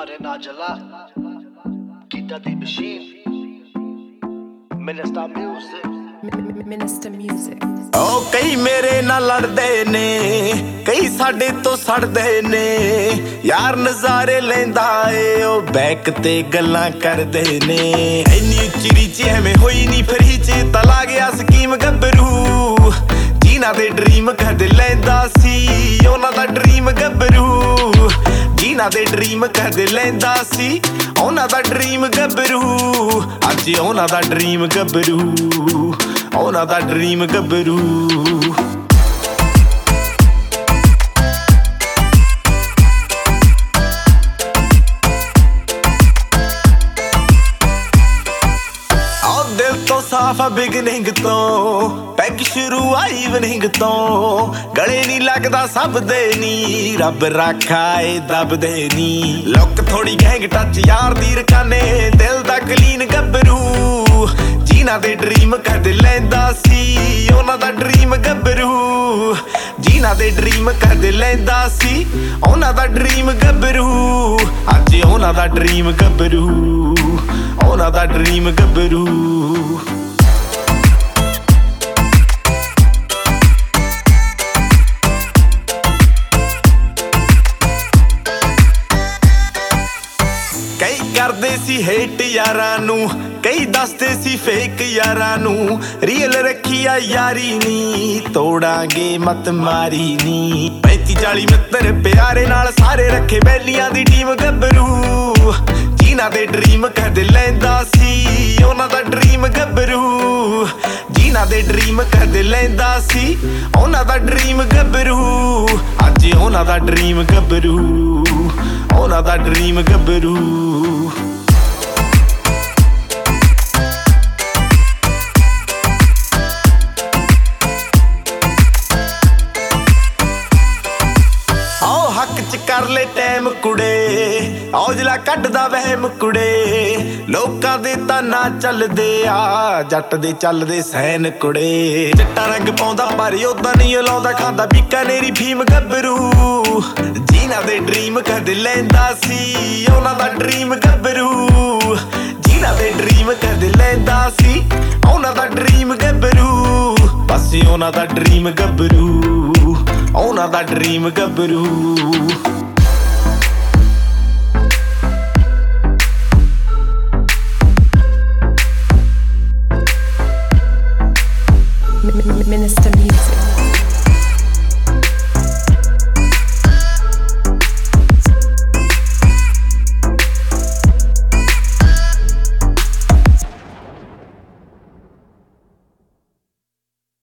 ਘਰੇ ਨਾ ਜਲਾ। ਕੀਤਾ ਦੀ machine. Minister music Minister Music. ਓ ਕਈ ਮੇਰੇ ਨਾਲ ਲੜਦੇ ਨੇ ਕਈ ਸਾਡੇ ਤੋਂ ਸੜਦੇ ਨੇ। ਯਾਰ ਨਜ਼ਾਰੇ ਲੈਂਦਾ ਏ ਉਹ ਬੈਕ ਤੇ ਗੱਲਾਂ ਕਰਦੇ ਨੇ। ਇੰਨੀ ਉੱਚੀ ਰੀਚ ਐਵੇਂ ਹੋਈ ਨਹੀਂ ਫਿਰ ਹੀ ਚੇਤਾ ਲਾ ਗਿਆ ਸਕੀਮ ਗੱਭਰੂ। ਜੀਨਾ ਦੇ ਡ੍ਰੀਮ ਕਦ ਲੈਂਦਾ ਸੀ ਉਹਨਾਂ ਦਾ ਜੀਨਾ ਦੇ ਡ੍ਰੀਮ ਕਦ ਲੈਂਦਾ ਸੀ। ਉਹਨਾਂ ਦਾ ਡ੍ਰੀਮ ਗੱਭਰੂ, ਅੱਜ ਉਹਨਾਂ ਦਾ ਡ੍ਰੀਮ ਗੱਭਰੂ। ਉਹਨਾਂ ਦਾ ਡ੍ਰੀਮ ਗੱਭਰੂ। ਸਾਫ਼ ਆ ਬਿਗਨਿੰਗ ਤੋਂ, ਪੈਗ ਸ਼ੁਰੂ ਆ ਈਵਨਿੰਗ ਤੋਂ। ਗਲੇ ਨਹੀਂ ਲੱਗਦਾ, ਸਭ ਦੇ ਨੀ, ਰੱਬ ਰਾਖਾ ਏ ਦਬਦੇ ਨੀ। ਲੁੱਕ ਥੋੜੀ ਗੈਂਗ ਟੱਚ ਯਾਰ ਦੀ ਰਕਾਨੇ ਦਿਲ ਦਾ ਕਲੀਨ ਗੱਭਰੂ। ਜੀਨਾ ਦੇ ਡ੍ਰੀਮ ਕਦ ਲੈਂਦਾ ਸੀ, ਉਹਨਾਂ ਦਾ ਡ੍ਰੀਮ ਗੱਭਰੂ। ਜੀਨਾ ਦੇ ਡ੍ਰੀਮ ਕਦ ਲੈਂਦਾ ਸੀ, ਉਹਨਾਂ ਦਾ ਡ੍ਰੀਮ ਗੱਭਰੂ। ਅੱਜ ਉਹਨਾਂ ਦਾ ਡ੍ਰੀਮ ਗੱਭਰੂ, ਉਹਨਾਂ ਦਾ ਡ੍ਰੀਮ ਗੱਭਰੂ। ਕਰਦੇ ਸੀ ਹੇਟ ਯਾਰਾਂ ਨੂੰ, ਕਈ ਦੱਸਦੇ ਸੀ ਫੇਕ ਯਾਰਾਂ ਨੂੰ ਰੀਅਲ ਰੱਖੀ ਆ ਯਾਰੀ ਨੀ, ਤੋੜਾਂਗੇ ਮਤ ਮਾਰੀ ਨੀ। 35 40 ਮਿੱਤਰ ਪਿਆਰੇ ਨਾਲ ਸਾਰੇ ਰੱਖੇ ਬੈਲੀਆਂ ਦੀ ਟੀਮ ਗੱਭਰੂ। ਜੀਨਾ ਦੇ ਡ੍ਰੀਮ ਕਦ ਲੈਂਦਾ ਸੀ, ਉਹਨਾਂ ਦਾ ਡ੍ਰੀਮ ਗੱਭਰੂ। ਜੀਨਾ ਦੇ ਡ੍ਰੀਮ ਕਦ ਲੈਂਦਾ ਸੀ, ਉਹਨਾਂ ਦਾ ਡ੍ਰੀਮ ਗੱਭਰੂ। ਅੱਜ ਉਹਨਾਂ ਦਾ ਡ੍ਰੀਮ ਗੱਭਰੂ, ਉਹਨਾਂ ਦਾ ਡ੍ਰੀਮ ਗੱਭਰੂ। ਕਰ ਲੈ ਟਾਈਮ ਕੁੜੇ। ਔਜਲਾ ਕੱਢਦਾ ਵਹਿਮ ਕੁੜੇ। ਲੋਕਾਂ ਦੇ ਤਾਂ ਨਾ ਚੱਲਦੇ ਆ, ਜੱਟ ਦੇ ਚੱਲਦੇ ਸੈਨ ਕੁੜੇ। ਚਿੱਟਾ ਰੰਗ ਪਾਉਂਦਾ ਪਰ ਉਦਾਂ ਨਹੀਂ ਉਹ ਲਾਉਂਦਾ ਖਾਂਦਾ। ਬੀਕਾਨੇਰੀ ਫੀਮ ਗੱਭਰੂ। ਜੀਨਾ ਦੇ ਡ੍ਰੀਮ ਕਦ ਲੈਂਦਾ ਸੀ, ਉਹਨਾਂ ਦਾ ਡ੍ਰੀਮ ਗੱਭਰੂ। ਜੀਨਾ ਦੇ ਡ੍ਰੀਮ ਕਦ ਲੈਂਦਾ ਸੀ, ਉਹਨਾਂ ਦਾ ਡ੍ਰੀਮ ਗੱਭਰੂ। ਬਸ ਉਹਨਾਂ ਦਾ ਡ੍ਰੀਮ ਗੱਭਰੂ। ਉਹਨਾਂ ਦਾ ਡ੍ਰੀਮ ਗੱਭਰੂ।